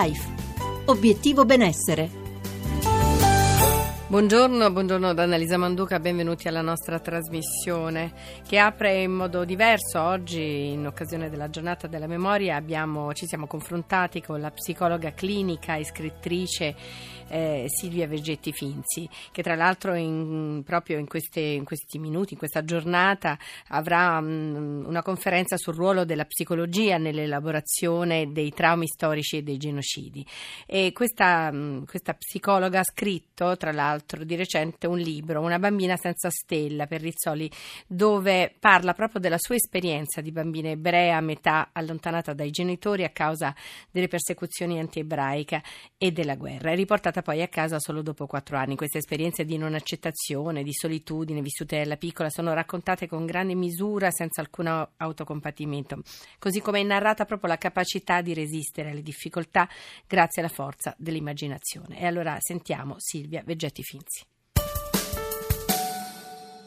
Life. Obiettivo benessere. Buongiorno, buongiorno da Annalisa Manduca, benvenuti alla nostra trasmissione che apre in modo diverso. Oggi, in occasione della giornata della memoria, abbiamo, ci siamo confrontati con la psicologa clinica e scrittrice eh, Silvia Vegetti Finzi, che tra l'altro in, proprio in, queste, in, questi minuti, in questa giornata, avrà mh, una conferenza sul ruolo della psicologia nell'elaborazione dei traumi storici e dei genocidi. E questa, mh, questa psicologa ha scritto, tra l'altro di recente un libro, Una bambina senza stella per Rizzoli, dove parla proprio della sua esperienza di bambina ebrea a metà allontanata dai genitori a causa delle persecuzioni anti-ebraiche e della guerra. È riportata poi a casa solo dopo quattro anni. Queste esperienze di non accettazione, di solitudine vissute da piccola sono raccontate con grande misura, senza alcun autocompatimento, così come è narrata proprio la capacità di resistere alle difficoltà grazie alla forza dell'immaginazione. E allora sentiamo Silvia Veggetti Finzi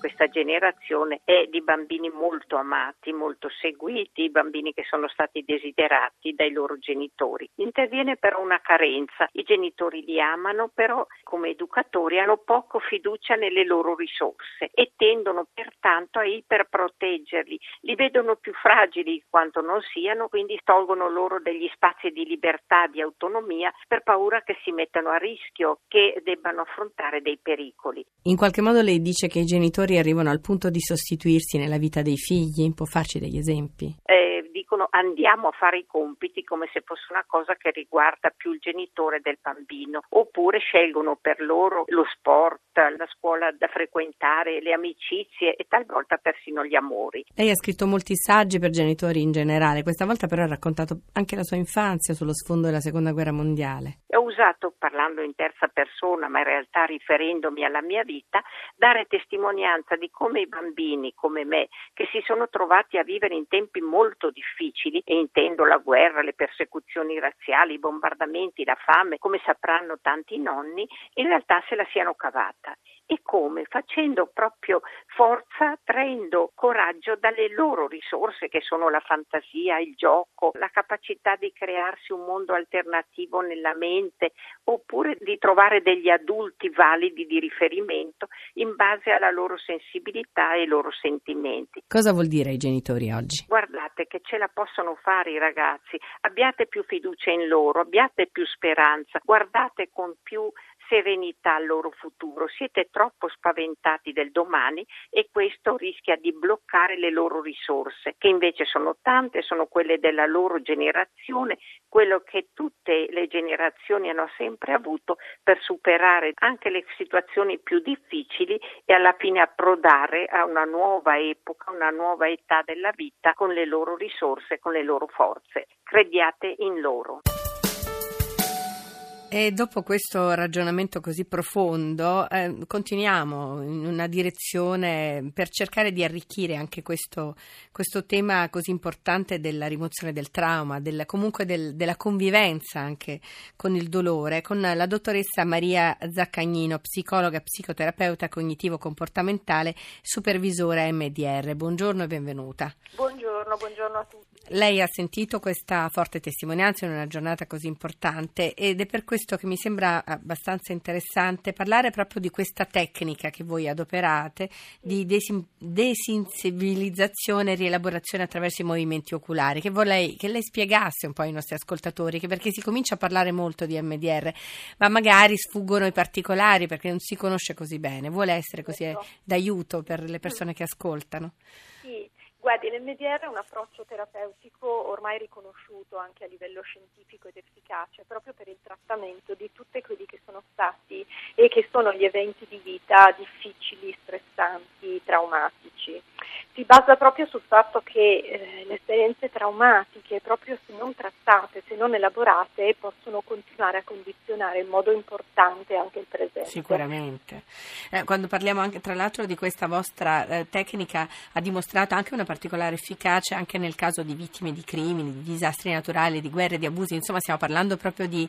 questa generazione è di bambini molto amati, molto seguiti, bambini che sono stati desiderati dai loro genitori. Interviene però una carenza, i genitori li amano, però come educatori hanno poco fiducia nelle loro risorse e tendono pertanto a iperproteggerli, li vedono più fragili quanto non siano, quindi tolgono loro degli spazi di libertà, di autonomia per paura che si mettano a rischio, che debbano affrontare dei pericoli. In qualche modo lei dice che i genitori arrivano al punto di sostituirsi nella vita dei figli? Può farci degli esempi? Eh, dicono andiamo a fare i compiti come se fosse una cosa che riguarda più il genitore del bambino, oppure scelgono per loro lo sport, la scuola da frequentare, le amicizie e talvolta persino gli amori. Lei ha scritto molti saggi per genitori in generale, questa volta però ha raccontato anche la sua infanzia sullo sfondo della seconda guerra mondiale. Ho usato, parlando in terza persona, ma in realtà riferendomi alla mia vita, dare testimonianza testimonianza di come i bambini come me, che si sono trovati a vivere in tempi molto difficili, e intendo la guerra, le persecuzioni razziali, i bombardamenti, la fame, come sapranno tanti nonni, in realtà se la siano cavata. E come? Facendo proprio forza, traendo coraggio dalle loro risorse che sono la fantasia, il gioco, la capacità di crearsi un mondo alternativo nella mente, oppure di trovare degli adulti validi di riferimento in base alla loro sensibilità e ai loro sentimenti. Cosa vuol dire ai genitori oggi? Guardate che ce la possono fare i ragazzi, abbiate più fiducia in loro, abbiate più speranza, guardate con più serenità al loro futuro, siete troppo spaventati del domani e questo rischia di bloccare le loro risorse, che invece sono tante, sono quelle della loro generazione, quello che tutte le generazioni hanno sempre avuto per superare anche le situazioni più difficili e alla fine approdare a una nuova epoca, una nuova età della vita con le loro risorse, con le loro forze. Crediate in loro. E dopo questo ragionamento così profondo, eh, continuiamo in una direzione per cercare di arricchire anche questo, questo tema così importante della rimozione del trauma, della, comunque del, della convivenza anche con il dolore, con la dottoressa Maria Zaccagnino, psicologa, psicoterapeuta cognitivo-comportamentale, supervisore MDR. Buongiorno e benvenuta. Buongiorno, buongiorno a tutti. Lei ha sentito questa forte testimonianza in una giornata così importante ed è per questo che mi sembra abbastanza interessante parlare proprio di questa tecnica che voi adoperate di desin- desensibilizzazione e rielaborazione attraverso i movimenti oculari, che vorrei che lei spiegasse un po' ai nostri ascoltatori, perché si comincia a parlare molto di MDR, ma magari sfuggono i particolari perché non si conosce così bene. Vuole essere così certo. d'aiuto per le persone che ascoltano? Guardi, l'MDR è un approccio terapeutico ormai riconosciuto anche a livello scientifico ed efficace proprio per il trattamento di tutti quelli che sono stati e che sono gli eventi di vita difficili, stressanti, traumatici si basa proprio sul fatto che eh, le esperienze traumatiche, proprio se non trattate, se non elaborate, possono continuare a condizionare in modo importante anche il presente. Sicuramente. Eh, quando parliamo anche, tra l'altro, di questa vostra eh, tecnica, ha dimostrato anche una particolare efficacia anche nel caso di vittime di crimini, di disastri naturali, di guerre, di abusi. Insomma, stiamo parlando proprio di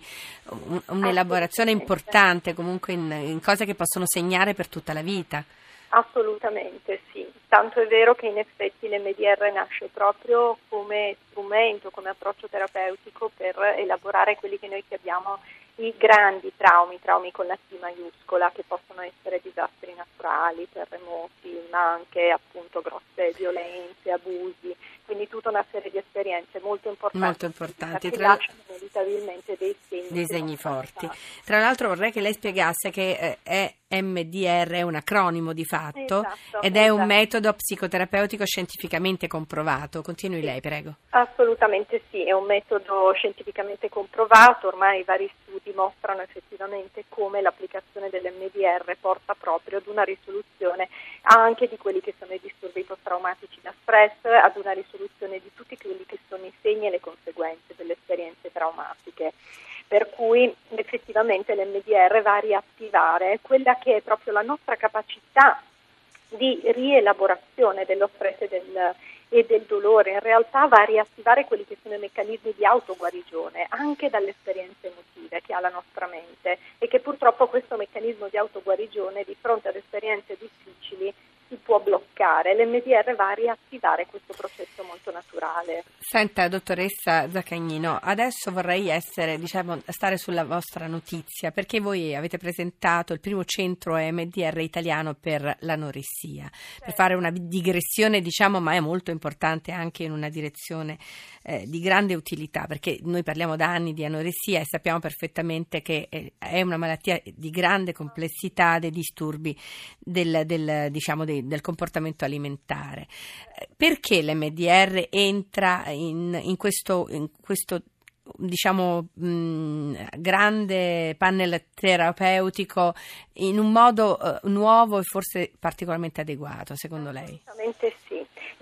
un, un'elaborazione importante, comunque in, in cose che possono segnare per tutta la vita. Assolutamente sì, tanto è vero che in effetti l'MDR nasce proprio come strumento, come approccio terapeutico per elaborare quelli che noi chiamiamo i grandi traumi, traumi con la T maiuscola, che possono essere disastri naturali, terremoti, ma anche appunto grosse violenze, abusi, quindi tutta una serie di esperienze molto importanti, molto importanti. che lasciano inevitabilmente dei dei segni forti. Tra l'altro vorrei che lei spiegasse che eh, EMDR è un acronimo di fatto esatto, ed è esatto. un metodo psicoterapeutico scientificamente comprovato. Continui sì. lei, prego. Assolutamente sì, è un metodo scientificamente comprovato, ormai vari studi mostrano effettivamente come l'applicazione dell'MDR porta proprio ad una risoluzione anche di quelli che sono i disturbi post-traumatici da stress, ad una risoluzione di tutti quelli che sono i segni e le conseguenze delle esperienze traumatiche. Per cui effettivamente l'MDR va a riattivare quella che è proprio la nostra capacità di rielaborazione dello stress e del, e del dolore, in realtà va a riattivare quelli che sono i meccanismi di autoguarigione anche dalle esperienze emotive che ha la nostra mente e che purtroppo questo meccanismo di autoguarigione di fronte ad esperienze difficili si può bloccare. L'MDR va a riattivare questo processo molto naturale. Senta, dottoressa Zaccagnino, adesso vorrei essere, diciamo, stare sulla vostra notizia, perché voi avete presentato il primo centro MDR italiano per l'anoressia. Certo. Per fare una digressione, diciamo, ma è molto importante anche in una direzione eh, di grande utilità, perché noi parliamo da anni di anoressia e sappiamo perfettamente che è una malattia di grande complessità dei disturbi del, del, diciamo, dei, del comportamento alimentare. Perché l'MDR entra in, in questo, in questo diciamo mh, grande panel terapeutico in un modo uh, nuovo e forse particolarmente adeguato secondo lei? Assolutamente.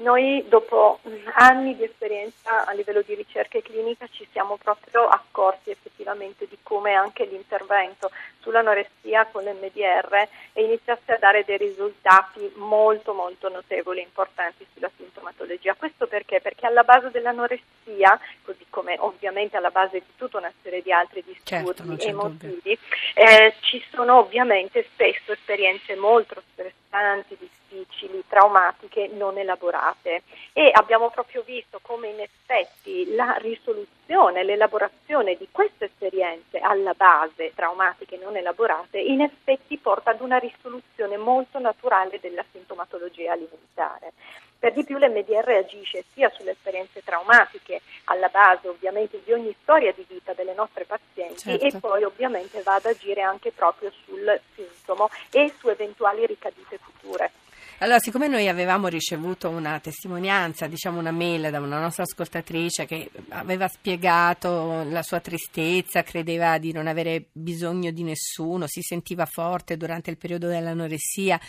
Noi dopo anni di esperienza a livello di ricerca e clinica ci siamo proprio accorti effettivamente di come anche l'intervento sull'anoressia con l'MDR iniziasse a dare dei risultati molto molto notevoli e importanti sulla sintomatologia. Questo perché? Perché alla base dell'anoressia, così come ovviamente alla base di tutta una serie di altri disturbi certo, emotivi, eh, ci sono ovviamente spesso esperienze molto stressanti, difficili, traumatiche non elaborate e abbiamo proprio visto come in effetti la risoluzione, l'elaborazione di queste esperienze alla base traumatiche non elaborate in effetti porta ad una risoluzione molto naturale della sintomatologia alimentare. Per di più l'MDR agisce sia sulle esperienze traumatiche, alla base ovviamente di ogni storia di vita delle nostre pazienti certo. e poi ovviamente va ad agire anche proprio sul sintomo e su eventuali ricadute future. Allora, siccome noi avevamo ricevuto una testimonianza, diciamo una mail da una nostra ascoltatrice che aveva spiegato la sua tristezza, credeva di non avere bisogno di nessuno, si sentiva forte durante il periodo dell'anoressia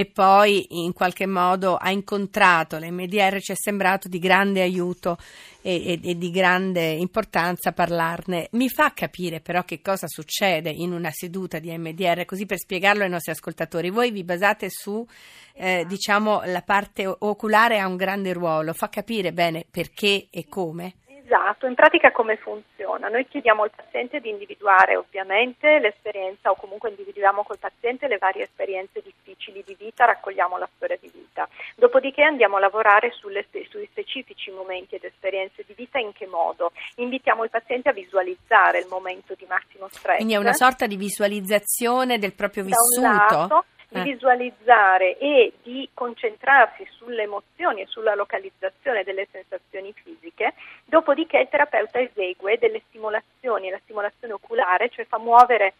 e poi in qualche modo ha incontrato l'MDR, ci è sembrato di grande aiuto e, e, e, di grande importanza parlarne. Mi fa capire però che cosa succede in una seduta di MDR, così per spiegarlo ai nostri ascoltatori. Voi vi basate su, eh, diciamo, la parte oculare ha un grande ruolo, fa capire bene perché e come? Esatto, in pratica come funziona? Noi chiediamo al paziente di individuare ovviamente l'esperienza o comunque individuiamo col paziente le varie esperienze difficili di vita, raccogliamo la storia di vita. Dopodiché andiamo a lavorare sulle, sui specifici momenti ed esperienze di vita in che modo? Invitiamo il paziente a visualizzare il momento di massimo stress. Quindi è una sorta di visualizzazione del proprio vissuto? Da un lato, di eh. visualizzare e di concentrarsi sulle emozioni e sulla localizzazione delle sensazioni fisiche, dopodiché il terapeuta esegue delle stimolazioni, la stimolazione oculare, cioè fa muovere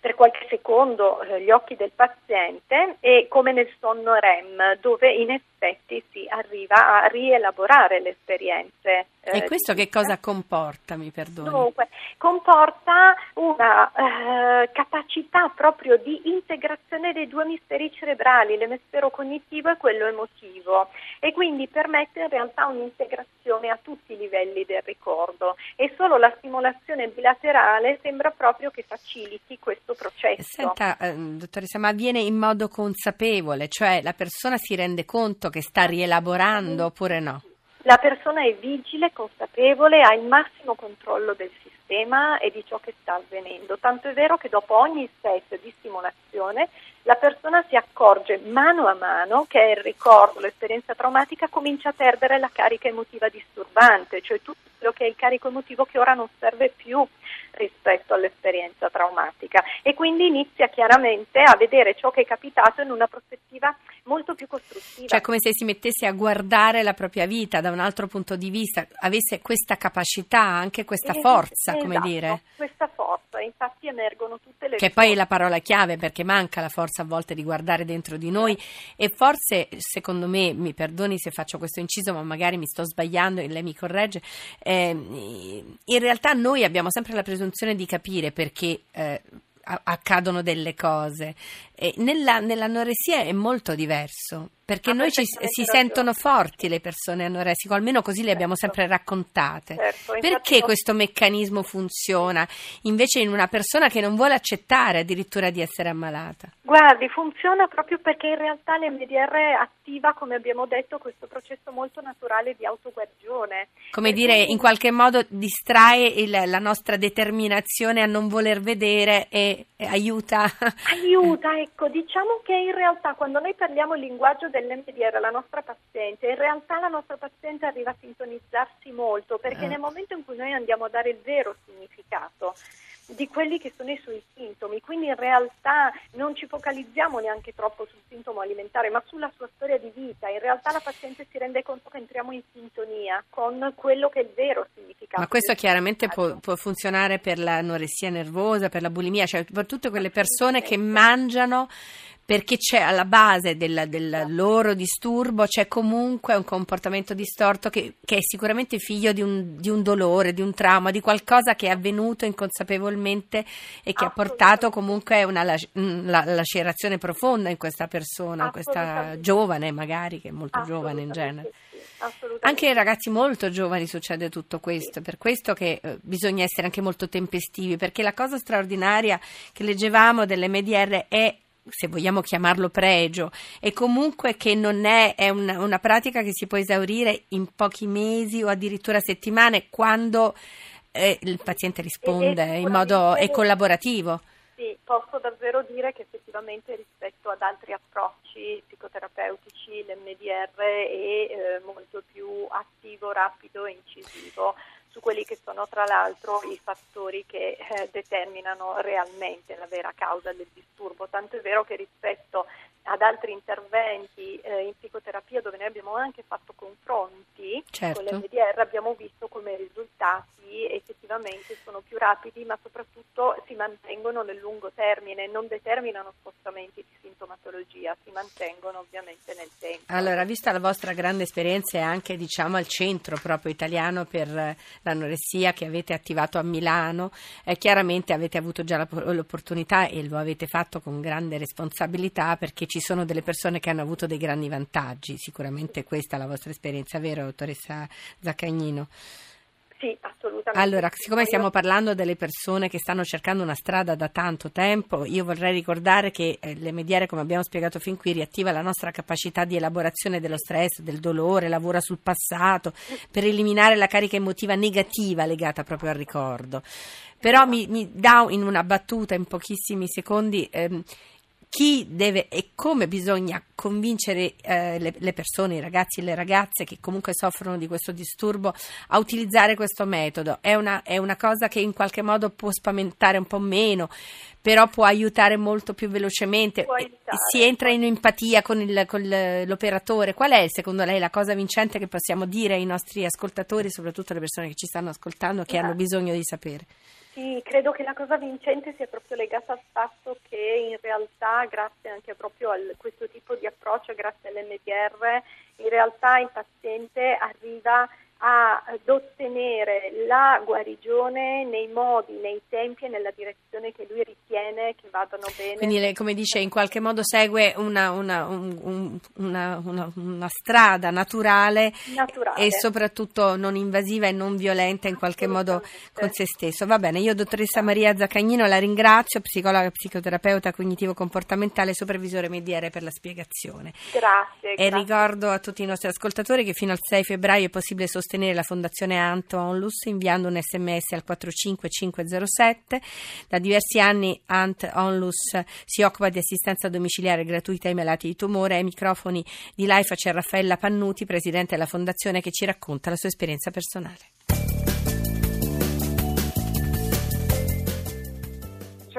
per qualche secondo eh, gli occhi del paziente e come nel sonno REM, dove in effetti si arriva a rielaborare le esperienze. Eh, e questo che cosa comporta, mi perdoni? Dunque, comporta una eh, capacità proprio di integrazione dei due emisferi cerebrali, l'emisfero cognitivo e quello emotivo, e quindi permette in realtà un'integrazione a tutti i livelli del ricordo e solo la stimolazione bilaterale sembra proprio che faciliti questo processo. Senta, eh, dottoressa, ma avviene in modo consapevole, cioè la persona si rende conto che sta rielaborando oppure no? La persona è vigile, consapevole, ha il massimo controllo del sistema e di ciò che sta avvenendo. Tanto è vero che dopo ogni set di stimolazione la persona si accorge mano a mano che il ricordo, l'esperienza traumatica comincia a perdere la carica emotiva disturbante, cioè tutto quello che è il carico emotivo che ora non serve più rispetto all'esperienza traumatica e quindi inizia chiaramente a vedere ciò che è capitato in una prospettiva molto più costruttiva. Cioè come se si mettesse a guardare la propria vita da un altro punto di vista, avesse questa capacità, anche questa forza, esatto, come dire. Questa forza, infatti emergono tutte le Che poi è la parola chiave perché manca la forza a volte di guardare dentro di noi. E forse, secondo me, mi perdoni se faccio questo inciso, ma magari mi sto sbagliando e lei mi corregge, eh, in realtà noi abbiamo sempre la presunzione di capire perché eh, accadono delle cose. E nella, nell'anoressia è molto diverso, perché ah, noi ci, si sentono forti le persone anoressiche, o almeno così le abbiamo certo. sempre raccontate. Certo, perché questo meccanismo funziona invece in una persona che non vuole accettare addirittura di essere ammalata? Guardi, funziona proprio perché in realtà l'MDR attiva, come abbiamo detto, questo processo molto naturale di autoguarigione. Come e dire, in qualche modo distrae il, la nostra determinazione a non voler vedere e, e aiuta. Aiuta, ecco Ecco, diciamo che in realtà quando noi parliamo il linguaggio dell'MDR alla nostra paziente, in realtà la nostra paziente arriva a sintonizzarsi molto perché eh. nel momento in cui noi andiamo a dare il vero significato di quelli che sono i suoi sintomi, quindi in realtà non ci focalizziamo neanche troppo sul sintomo alimentare, ma sulla sua storia di vita. In realtà la paziente si rende conto che entriamo in sintonia con quello che è il vero significato. Ma questo chiaramente può, può, funzionare per l'anoressia nervosa, per la bulimia, cioè per tutte quelle persone che mangiano perché c'è alla base del, del, loro disturbo c'è comunque un comportamento distorto che, che è sicuramente figlio di un, di un, dolore, di un trauma, di qualcosa che è avvenuto inconsapevolmente e che ha portato comunque una la, lacerazione profonda in questa persona, in questa giovane magari, che è molto giovane in genere. Anche ai ragazzi molto giovani succede tutto questo, per questo che eh, bisogna essere anche molto tempestivi, perché la cosa straordinaria che leggevamo dell'MDR è se vogliamo chiamarlo pregio, e comunque che non è, è una, una, pratica che si può esaurire in pochi mesi o addirittura settimane quando eh, il paziente risponde in modo è collaborativo. Sì, posso davvero dire che effettivamente rispetto ad altri approcci psicoterapeutici l'MDR è eh, molto più attivo, rapido e incisivo su quelli che sono tra l'altro i fattori che eh, determinano realmente la vera causa del disturbo, tanto è vero che rispetto ad altri interventi eh, in psicoterapia dove noi abbiamo anche fatto confronti certo. con l'MDR abbiamo visto come i risultati effettivamente sono più rapidi ma soprattutto si mantengono nel lungo termine, non determinano spostamenti di sintomatologia, si mantengono ovviamente nel tempo. Allora, vista la vostra grande esperienza e anche diciamo al centro proprio italiano per l'anoressia che avete attivato a Milano, eh, chiaramente avete avuto già l'opportunità e lo avete fatto con grande responsabilità perché ci sono delle persone che hanno avuto dei grandi vantaggi, sicuramente questa è la vostra esperienza, vero dottoressa Zaccagnino? Sì, assolutamente. Allora, siccome stiamo parlando delle persone che stanno cercando una strada da tanto tempo, io vorrei ricordare che eh, l'MDR, come abbiamo spiegato fin qui, riattiva la nostra capacità di elaborazione dello stress, del dolore, lavora sul passato per eliminare la carica emotiva negativa legata proprio al ricordo. Però mi, mi dà in una battuta, in pochissimi secondi, ehm, chi deve e come bisogna convincere eh, le, le, persone, i ragazzi e le ragazze che comunque soffrono di questo disturbo a utilizzare questo metodo. È una, è una cosa che in qualche modo può spaventare un po' meno, però può aiutare molto più velocemente. Si entra in empatia con, il, con l'operatore. Qual è secondo lei la cosa vincente che possiamo dire ai nostri ascoltatori, soprattutto alle persone che ci stanno ascoltando, che hanno bisogno di sapere? Sì, credo che la cosa vincente sia proprio legata al fatto che in realtà, grazie anche proprio a questo tipo di approccio, grazie all'MDR, in realtà il paziente arriva ad ottenere la guarigione nei modi, nei tempi e nella direzione che lui ritiene che vadano bene. Quindi come dice, in qualche modo segue una, una, un, una, una strada naturale, naturale, e soprattutto non invasiva e non violenta in qualche modo con se stesso. Va bene, io dottoressa Maria Zaccagnino la ringrazio, psicologa, psicoterapeuta cognitivo-comportamentale, supervisore mediere per la spiegazione. Grazie. E grazie. ricordo a tutti i nostri ascoltatori che fino al 6 febbraio è possibile sostenere sostenere la Fondazione Ant Onlus inviando un sms al 45507. Da diversi anni Ant Onlus si occupa di assistenza domiciliare gratuita ai malati di tumore. Ai microfoni di Life c'è Raffaella Pannuti, presidente della Fondazione, che ci racconta la sua esperienza personale.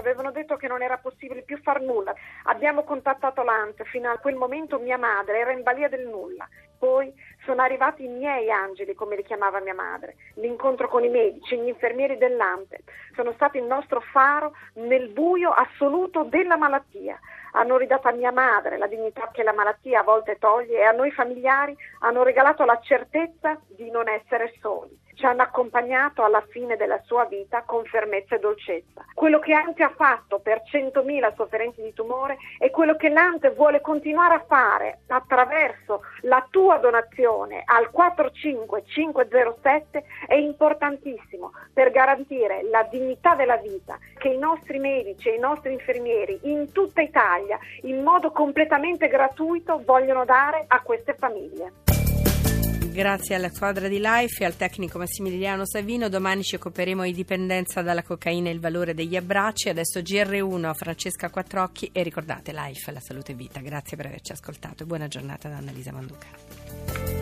avevano detto che non era possibile più far nulla. Abbiamo contattato l'ANT, fino a quel momento mia madre era in balia del nulla. Poi sono arrivati i miei angeli, come li chiamava mia madre, l'incontro con i medici, gli infermieri dell'ANT. Sono stati il nostro faro nel buio assoluto della malattia. Hanno ridato a mia madre la dignità che la malattia a volte toglie e a noi familiari hanno regalato la certezza di non essere soli ci hanno accompagnato alla fine della sua vita con fermezza e dolcezza. Quello che Ante ha fatto per 100.000 sofferenti di tumore è quello che l'Ante vuole continuare a fare attraverso la tua donazione al 45507 è importantissimo per garantire la dignità della vita che i nostri medici e i nostri infermieri in tutta Italia in modo completamente gratuito vogliono dare a queste famiglie. Grazie alla squadra di Life e al tecnico Massimiliano Savino. Domani ci occuperemo di dipendenza dalla cocaina e il valore degli abbracci. Adesso GR1, Francesca Quattrocchi e ricordate Life, la salute e vita. Grazie per averci ascoltato e buona giornata da Annalisa Manduca.